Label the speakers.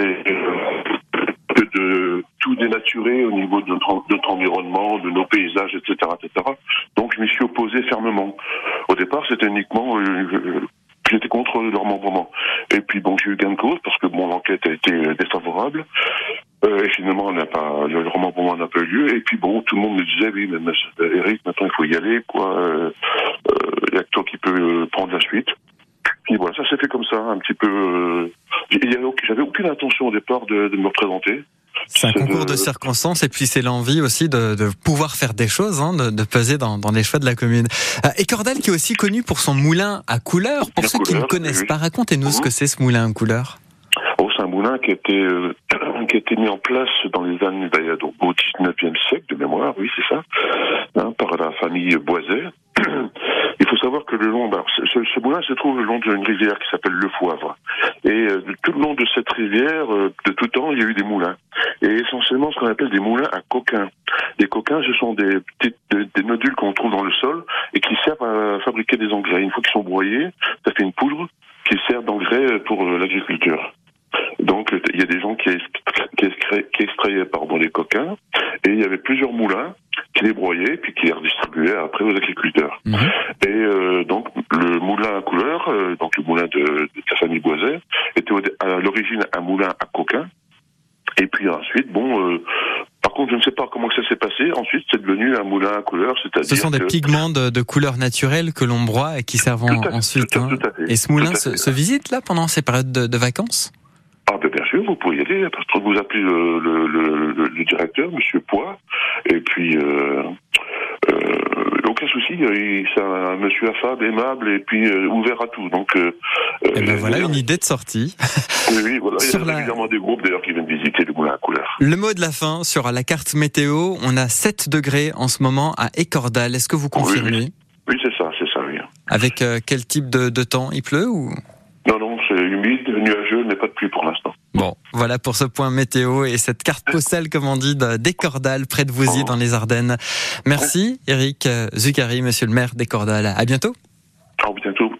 Speaker 1: et de tout dénaturer au niveau de notre, environnement, de nos paysages, etc., etc. Donc je m'y suis opposé fermement. Au départ, c'était uniquement euh, j'étais contre leur membrement. Et puis bon, j'ai eu gain de cause parce que bon, l'enquête a été défavorable. Euh, et finalement, le remembrement n'a pas eu lieu. Et puis bon, tout le monde me disait, oui, mais Eric, maintenant il faut y aller, quoi. Euh, il y a que toi qui peux prendre la suite. Comme ça, un petit peu. J'avais aucune intention au départ de, de me représenter.
Speaker 2: C'est un concours de circonstances et puis c'est l'envie aussi de, de, pouvoir faire des choses, hein, de, de, peser dans, dans, les choix de la commune. Euh, et Cordal qui est aussi connu pour son moulin à couleur. Pour ceux qui ne connaissent pas, racontez-nous ce que c'est ce moulin à couleur.
Speaker 1: Oh, c'est un moulin qui a été euh, qui a été mis en place dans les années donc, au 19e siècle de mémoire, oui c'est ça, hein, par la famille Boiset. Il faut savoir que le long, ce, moulin se trouve le long d'une rivière qui s'appelle le Foivre. Et euh, tout le long de cette rivière, euh, de tout temps, il y a eu des moulins. Et essentiellement ce qu'on appelle des moulins à coquins. Les coquins, ce sont des petites des, nodules qu'on trouve dans le sol et qui servent à fabriquer des engrais. Une fois qu'ils sont broyés, ça fait une poudre qui sert d'engrais pour euh, l'agriculture. Donc il y a des gens qui, qui, qui extrayaient pardon, les coquins et il y avait plusieurs moulins qui les broyaient puis qui les redistribuaient après aux agriculteurs. Mhm. Et euh, donc le moulin à couleur, euh, donc le moulin de, de la famille Boiset, était à l'origine un moulin à coquins. Et puis ensuite, bon, euh, par contre, je ne sais pas comment ça s'est passé. Ensuite, c'est devenu un moulin à couleur, c'est-à-dire.
Speaker 2: Ce sont des pigments de, de, couleur naturelle que l'on broie et qui servent ensuite. Hein. et ce moulin se, se, visite là pendant ces périodes de, de vacances?
Speaker 1: Ah ben bien sûr, vous pouvez y aller, parce que vous appelez le, le, le, le directeur, Monsieur Poix, et puis euh, euh, aucun souci, c'est un monsieur affable, aimable, et puis euh, ouvert à tout. Donc, euh,
Speaker 2: et eh ben voilà une idée de sortie.
Speaker 1: oui, oui, voilà. il y a régulièrement des groupes d'ailleurs qui viennent visiter le moulin à couleur.
Speaker 2: Le mot de la fin sur la carte météo, on a 7 degrés en ce moment à Écordal. Est-ce que vous confirmez
Speaker 1: Oui, oui. c'est ça, c'est ça, oui.
Speaker 2: Avec quel type de, de temps Il pleut ou?
Speaker 1: Non, non, c'est humide, nuageux, mais pas de pluie pour l'instant.
Speaker 2: Bon, voilà pour ce point météo et cette carte postale, comme on dit, d'Écordal, près de Vouzy, dans les Ardennes. Merci, Eric Zucari, monsieur le maire d'Écordal. À bientôt.
Speaker 1: À bientôt.